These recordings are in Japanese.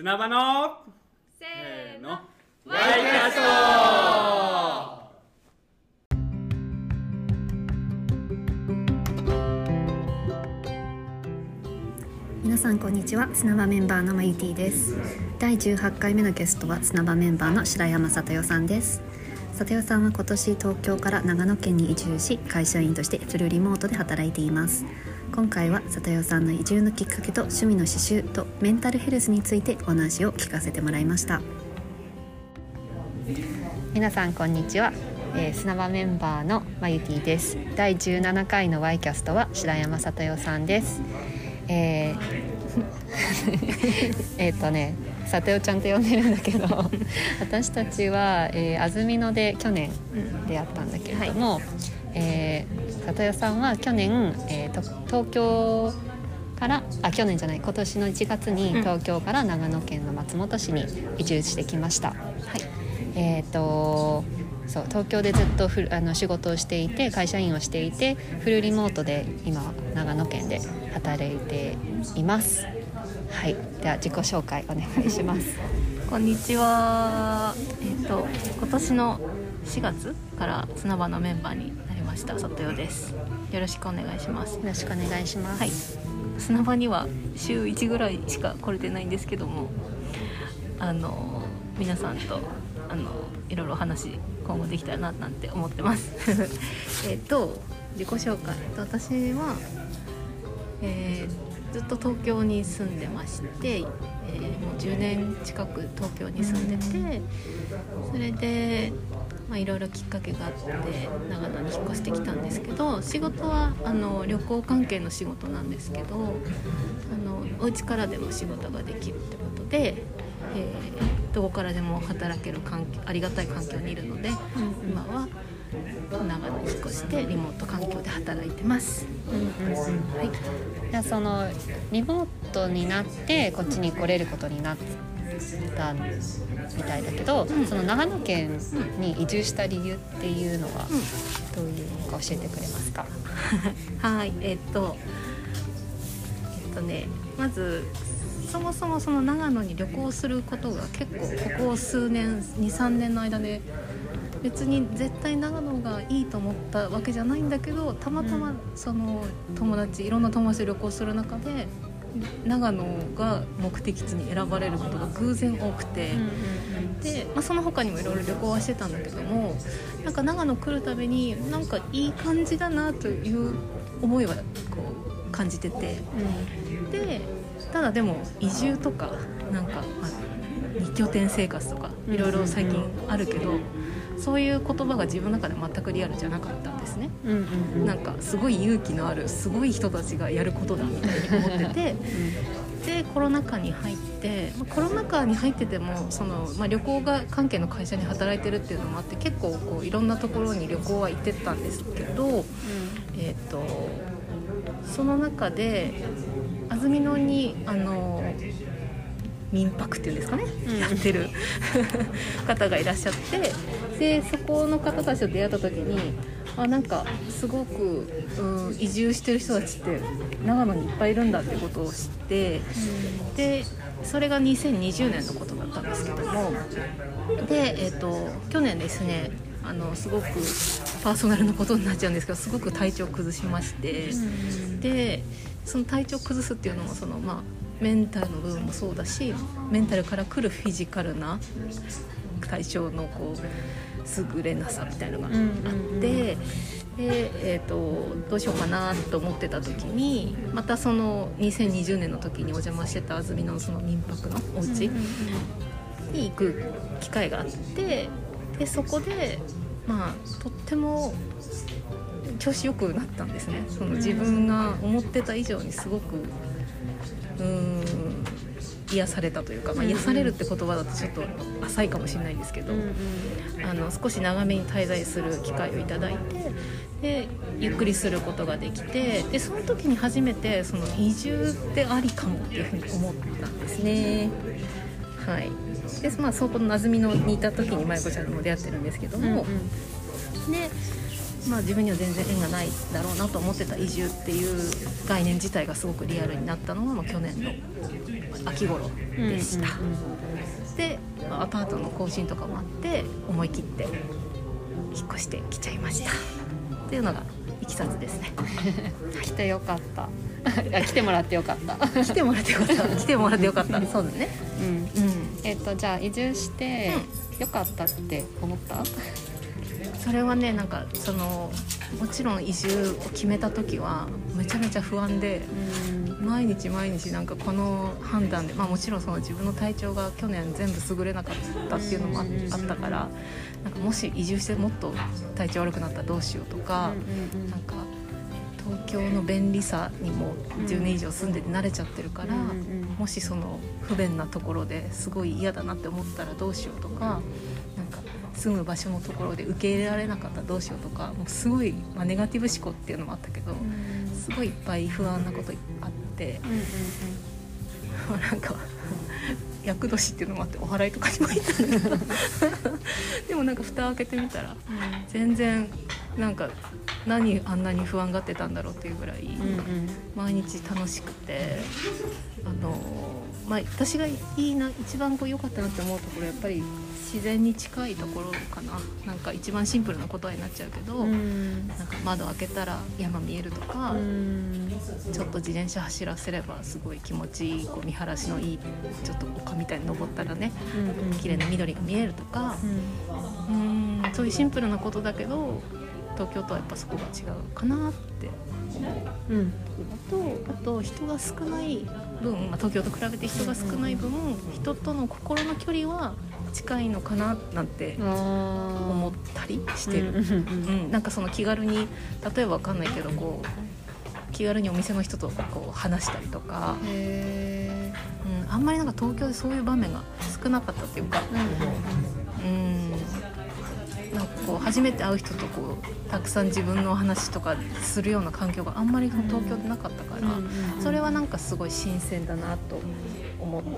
砂場のせせーの。ーのワイキャスト。皆さんこんにちは。砂場メンバーのまゆティです。第18回目のゲストは砂場メンバーの白山里代さんです里代さんは今年東京から長野県に移住し会社員としてフルリモートで働いています。今回は里代さんの移住のきっかけと趣味の刺繍とメンタルヘルスについてお話を聞かせてもらいました。皆さんこんにちは、えー、砂場メンバーのまゆティです。第17回のワイキャストは白山里代さんです。えー えっとねさておちゃんと呼んでるんだけど 私たちは、えー、安曇野で去年出会ったんだけれども、えー、里代さんは去年、えーと、東京からあ去年じゃない今年の1月に東京から長野県の松本市に移住してきました。はい。えーとそう東京でずっとフあの仕事をしていて会社員をしていてフルリモートで今長野県で働いていますはい。では自己紹介お願いします。こんにちは。えっ、と今年の4月から砂場のメンバーになりました里代です。よろしくお願いします。よろしくお願いします。はい。砂場には週1ぐらいしか来れてないんですけどもあの皆さんとあのいろいろ話今後できたらななんて思ってます。えっと自己紹介。私は、えー、ずっと東京に住んでまして、えー、もう10年近く東京に住んでてそれでまあ、いろいろきっかけがあって長野に引っ越してきたんですけど仕事はあの旅行関係の仕事なんですけどあのお家からでも仕事ができるってことで、えー、どこからでも働ける環境ありがたい環境にいるので、今は長野に引っ越してリモート環境で働いてます。はい、じゃあそのリモートになってこっちに来れることになったみたいだけど、ん。その長野県に移住した理由っていうのはどういうのか教えてくれますか、はい、えっと、えっとね、まず。そもそもその長野に旅行することが結構ここ数年23年の間で別に絶対長野がいいと思ったわけじゃないんだけどたまたまその友達いろんな友達と旅行する中で長野が目的地に選ばれることが偶然多くて、で、まあ、その他にもいろいろ旅行はしてたんだけどもなんか長野来るたびになんかいい感じだなという思いはこう感じてて。でただでも移住とかなんか、まあ、二拠点生活とかいろいろ最近あるけど、そういう言葉が自分の中で全くリアルじゃなかったんですね。うんうんなんかすごい勇気のあるすごい人たちがやることだみたいに思ってて。でコロナ禍に入って、まあ、コロナ禍に入っててもその、まあ、旅行が関係の会社に働いてるっていうのもあって結構こういろんなところに旅行は行ってたんですけど、えー、とその中で安曇野にあの民泊っていうんですかね、ん。やってる。方がいらっしゃって。でそこの方たちと出会った時にあなんかすごく、うん、移住してる人たちって長野にいっぱいいるんだってことを知ってでそれが2020年のことだったんですけどもで、えー、と去年ですねあのすごくパーソナルなことになっちゃうんですけどすごく体調を崩しまして、でその体調を崩すっていうのもその、まあ、メンタルの部分もそうだしメンタルから来るフィジカルな体調のこう優れなさみたいのがあって。うんうんうんでえー、とどうしようかなと思ってた時にまたその2020年の時にお邪魔してた安曇野のその民泊のお家に行く機会があってでそこでまあとっても調子よくなったんですねその自分が思ってた以上にすごく癒されたというか、まあ、癒されるって言葉だとちょっと浅いかもしれないんですけど、あの少し長めに滞在する機会をいただいてでゆっくりすることができてでその時に初めてその移住ってありかもっていうふうに思ったんですね。はい。でまあ、そこの安曇野にいた時に舞子ちゃんにも出会ってるんですけども、でまあ、自分には全然縁がないだろうなと思ってた移住っていう概念自体がすごくリアルになったのは、まあ、去年の秋頃でした。でまあアパートの更新とかもあって思い切って引っ越してきちゃいました。っていうのがいきさつですね。来てよかった。あ来てもらってよかった。来てもらってよかった。来てもらってよかった。そうだね。うん。うん。えっ、とじゃあ移住してよかったって思った？それはねなんかそのもちろん移住を決めた時はめちゃめちゃ不安でうん。毎日毎日なんかこの判断で、まあ、もちろんその自分の体調が去年全部優れなかったっていうのもああったからなんかもし移住してもっと体調悪くなったらどうしようとか、なんか東京の便利さにも10年以上住んでて慣れちゃってるから、もしその不便なところですごい嫌だなって思ったらどうしようとかなんか住む場所のところで受け入れられなかったらどうしようとかもうすごい、まあ、ネガティブ思考っていうのもあったけど、すごいいっぱい不安なことあって なんか厄年っていうのもあってお祓いとかにも行ったんだけど。でもなんか蓋を開けてみたら全然なんか何あんなに不安がってたんだろうっていうぐらい。うんうん。毎日楽しくてあの、まあ、私がいいな一番こう良かったなって思うところやっぱり自然に近いところかな。なんか一番シンプルな答えになっちゃうけど、うん。なんか窓開けたら山見えるとか、うん。ちょっと自転車走らせればすごい気持ちいいこう見晴らしのいいちょっと丘みたいに登ったらねうん綺麗な緑が見えるとか。うん。うん。そういうシンプルなことだけど東京とはやっぱそこが違うかなって。うん。あとあと人が少ない分、まあ、東京と比べて人が少ない分人との心の距離は近いのかななんて思思ったりしてる、うんなんかその気軽に例えばわかんないけどこう気軽にお店の人とこう話したりとか、へうん、あんまりなんか東京でそういう場面が少なかったっていうか、ーうん。なんかこう初めて会う人とこうたくさん自分の話とかするような環境があんまり東京でなかったから、それはなんかすごい新鮮だなと思って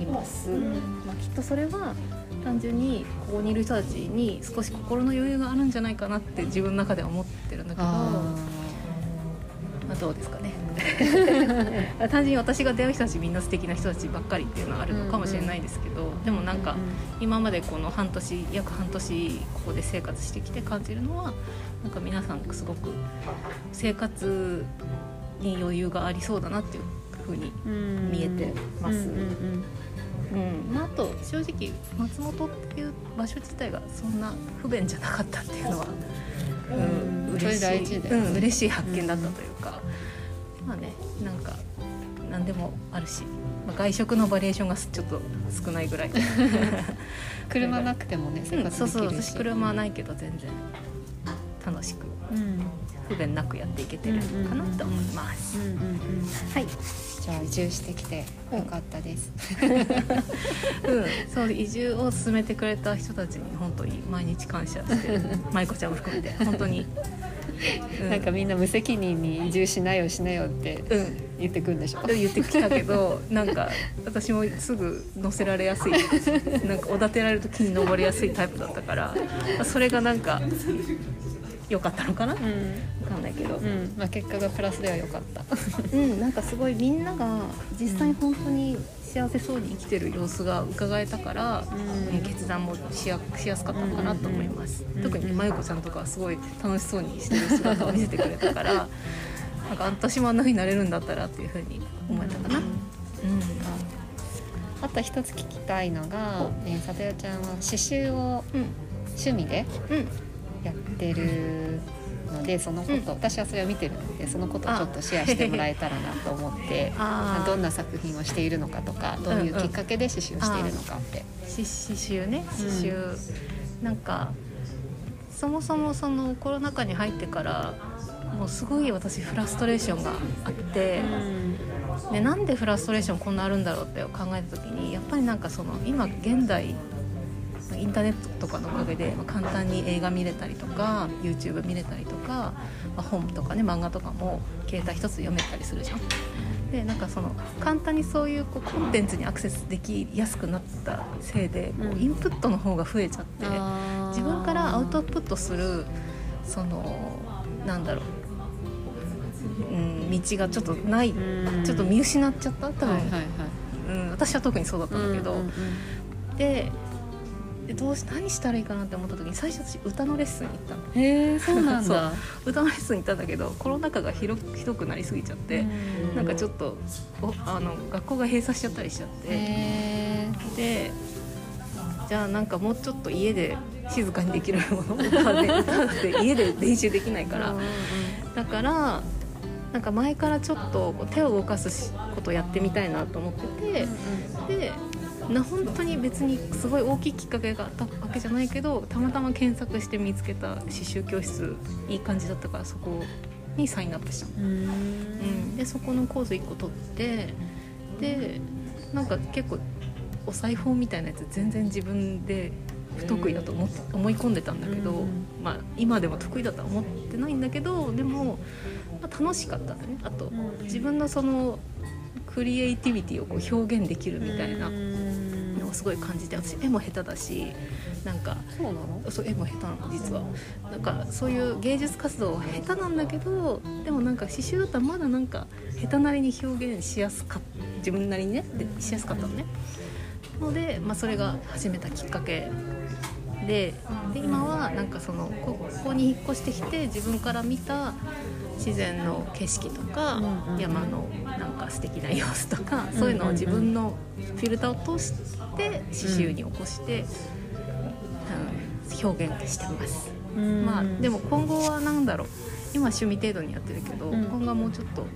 います、まあ、きっとそれは単純にここにいる人たちに少し心の余裕があるんじゃないかなって自分の中では思ってるんだけどあまあ、どうですかね。単純に私が出会う人たちみんな素敵な人たちばっかりっていうのはあるのかもしれないですけど、でもなんか今までこの半年約半年ここで生活してきて感じるのはなんか皆さんすごく生活に余裕がありそうだなっていうふうに、うん。見えてます。うんうんうん。まあ、あと正直松本っていう場所自体がそんな不便じゃなかったっていうのは、うん。それ嬉しい。大事だよねうん、嬉しい発見だったというか、まあねなんか何でもあるし、まあ、外食のバリエーションがちょっと少ないぐらい、車なくてもね生うん、活そうそう私車はないけど全然楽しくうん。不便なくやっていけてるかなと思います、うんうんうんはい、じゃあ移住してきてよかったです。うん、そう移住を進めてくれた人たちに本当に毎日感謝してる。舞子ちゃんも含めて。本当に、うなんかみんな無責任に移住しなよしなよってうん。言ってくんでしょ？言ってきたけどなんか私もすぐ乗せられやすい。なんかおだてられる時に登りやすいタイプだったからそれがなんか良かったのかな？分うん。かんないけど。うん。まあ結果がプラスでは良かった。うん。なんかすごいみんなが実際本当に幸せそうに生きてる様子が伺えたから、うん。うん決断もしやしやすかったのかなと思います、うん。特にねまゆこちゃんとかはすごい楽しそうにしてる姿を見せてくれたから なんか私もあんな風になれるんだったらっていう風に思えたかな、うん。あと一つ聞きたいのが、えー、さとよちゃんは刺繍をうん。趣味でうんやってるのでそのこと、うん。私はそれを見てるのでそのことをちょっとシェアしてもらえたらなと思ってどんな作品をしているのかとかどういうきっかけで刺繍をしているのかって。し刺繍ねうん。刺繍、なんかそもそもそのコロナ禍に入ってからもうすごい私フラストレーションがあって、でなんでフラストレーションこんなあるんだろうって考えた時にやっぱりなんかその今現代インターネットとかのおかげでまあ簡単に映画見れたりとか YouTube 見れたりとか、まあ本とかね漫画とかも携帯一つ読めたりするじゃん。でなんかその簡単にそういうこうコンテンツにアクセスできやすくなったせいでこううん。インプットの方が増えちゃって、自分からアウトプットするそのなんだろう、うん、道がちょっとない、うん。ちょっと見失っちゃった。多分、はいはいはい。うん、私は特にそうだったんだけど、ででどうし何したらいいかなって思った時に最初私歌のレッスンに行ったの。へえそうなんだ。歌のレッスンに行ったんだけどコロナ禍が広ひどくなりすぎちゃって、うん。なんかちょっとおあの学校が閉鎖しちゃったりしちゃって、へでじゃあなんかもうちょっと家で静かにできるもの歌で歌って家で練習できないから、だからなんか前からちょっと手を動かすしことをやってみたいなと思っててでな本当に別にすごい大きいきっかけがあったわけじゃないけどたまたま検索して見つけた刺繍教室いい感じだったからそこにサインアップした。の。うん。うん、でそこのコース1個取ってでなんか結構お裁縫みたいなやつ全然自分で不得意だと思って思い込んでたんだけど、うん。まあ、今でも得意だとは思ってないんだけどでも、まあ、楽しかったね。あとうん。自分のそのクリエイティビティをこう表現できるみたいなをすごい感じて私絵も下手だしなんかそうなの？そう絵も下手なの実は。なんかそういう芸術活動は下手なんだけどでもなんか刺繍だったらまだなんか下手なりに表現しやすかっ自分なりにねでしやすかったのね。ので、まあ、それが始めたきっかけ。でで今はなんかそのこここに引っ越してきて自分から見た自然の景色とか、うんうん山のなんか素敵な様子とか、そういうのを自分のフィルターを通して刺繍に起こして、うん表現してます、うんまあでも今後は何だろう。今趣味程度にやってるけど、うん。今後はもうちょっと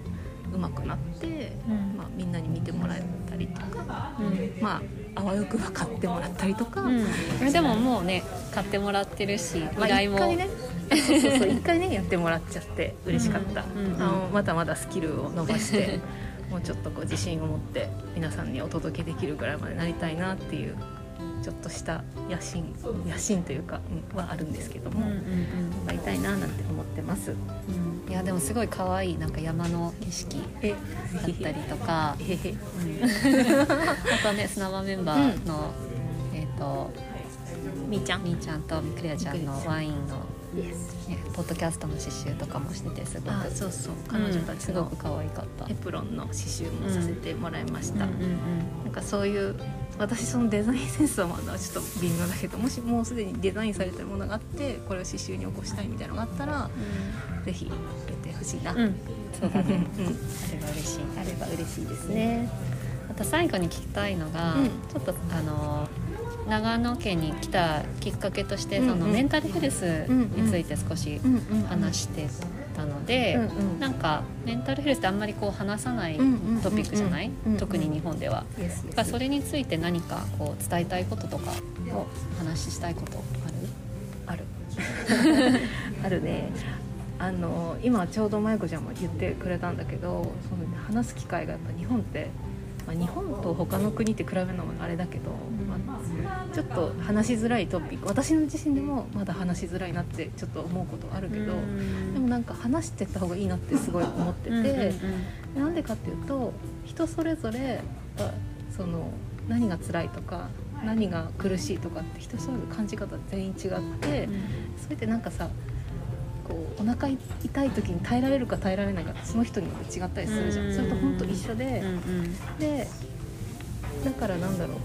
上手くなって、うん。まあ、みんなに見てもらえたりとか、うん。まああわよくば買ってもらったりとか、うん、でももうね買ってもらってるしまあ、依頼も、ねそうそうそう一回ねやってもらっちゃって嬉しかった、うんうんあのまだまだスキルを伸ばして もうちょっとこう自信を持って皆さんにお届けできるぐらいまでなりたいなっていうちょっとした野心野心というか、うんはあるんですけども、うんうんなりたいななんて思ってます。うん。うん、いやでもすごい可愛いなんか山の景色えだったりとか。あとね砂場メンバーの、えっ、とみーちゃん。みーちゃんとクレアちゃんのワインの、ね、ポッドキャストの刺繍とかもしててすごく。あそうそう。彼女たちのうんすごく可愛かった。エプロンの刺繍もさせてもらいました。うんうんなんかそういう私そのデザインセンスはまだちょっと微妙だけどもしもうすでにデザインされてるものがあってこれを刺繍に起こしたいみたいなのがあったらぜひ出てほしいな、うん、うん、そうだね。うん。あれば嬉しい。あれば嬉しいですね。あと最後に聞きたいのが、うん。ちょっとあの長野県に来たきっかけとして、そのメンタルヘルスについて少し話してたので、うなんかメンタルヘルスってあんまりこう話さないトピックじゃない、特に日本では。だそれについて何かこう伝えたいこととかを話したいことある？ある。あるね。あの今ちょうど舞子ちゃんも言ってくれたんだけどその話す機会がやっぱ日本って、まあ、日本と他の国って比べるのもあれだけど、まあ、ちょっと話しづらいトピック。私の自身でもまだ話しづらいなってちょっと思うことあるけど、でもなんか話してった方がいいなってすごい思ってて、なんでかっていうと人それぞれがその何が辛いとか何が苦しいとかって人それぞれ感じ方全員違って、それってなんかさこうお腹痛い時に耐えられるか耐えられないかってその人によって違ったりするじゃん、うんそれと本当一緒で、でだからなんだろう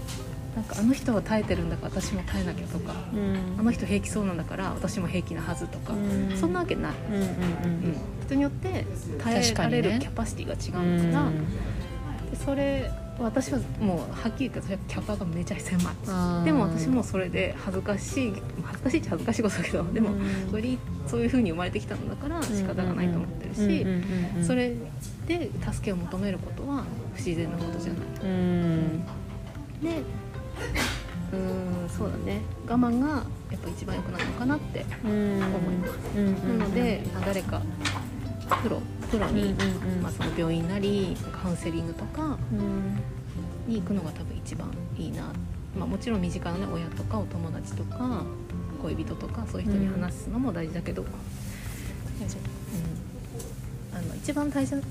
なんかあの人は耐えてるんだから私も耐えなきゃとかうん。あの人平気そうなんだから私も平気なはずとか、うん。そんなわけない、うんうんうん、人によって耐えられるキャパシティが違うから、でそれ私はもうはっきり言って私はキャパがめちゃ狭い。うんでも私もそれで恥ずかしい恥ずかしいっちゃ恥ずかしいことだけどでもうんそれにそういうふうに生まれてきたのだから仕方がないと思ってるし、それで助けを求めることは不自然なことじゃない。うん。でうーんそうだね。我慢がやっぱ一番良くないのかなってうん思います。うんなので、まあ、誰かプロプロに、まあ、その病院なりカウンセリングとかうん。に行くのが多分一番いいな、まあ、もちろん身近な、ね、親とかお友達とか恋人とかそういう人に話すのも大事だけど、うん。あの一番大切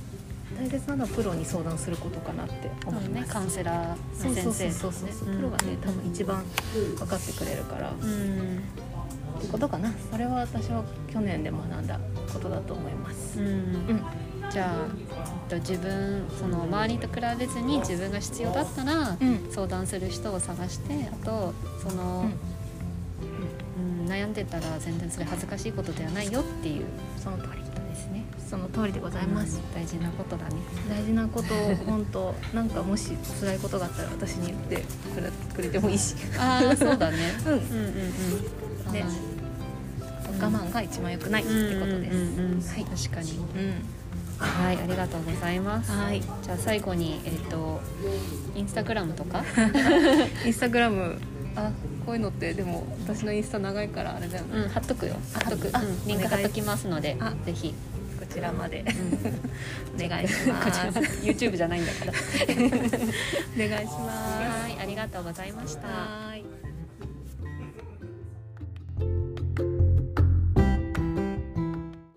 大切なのはプロに相談することかなって思います。ねカウンセラーそうそうの先生そうそうそう、う。んプロがね多分一番分かってくれるから、うん。ってことかな。それは私は去年で学んだことだと思います。うん。うん。じゃあえっと自分その周りと比べずに自分が必要だったらうん。相談する人を探してあとその、うん悩んでたら全然それ恥ずかしいことではないよっていう。その通り。その通りでございます、大事なことだね。大事なことを本当なんかもし辛いことがあったら私に言ってくれくれてもいいしああそうだね。うんうんうんうん。ねはい我慢が一番良くないってことです、うんうんうんはい確かに。うんはい、ありがとうございます。はいじゃあ最後にえっ、とインスタグラムとか？インスタグラムあこういうのってでも私のインスタ長いからあれだよね、うん貼っとくよ。貼っとく。あうんリンク貼っときますのであぜひ。こちらまでうんお願いしこます YouTube じゃないんだから。お願いしますはい、ありがとうございました。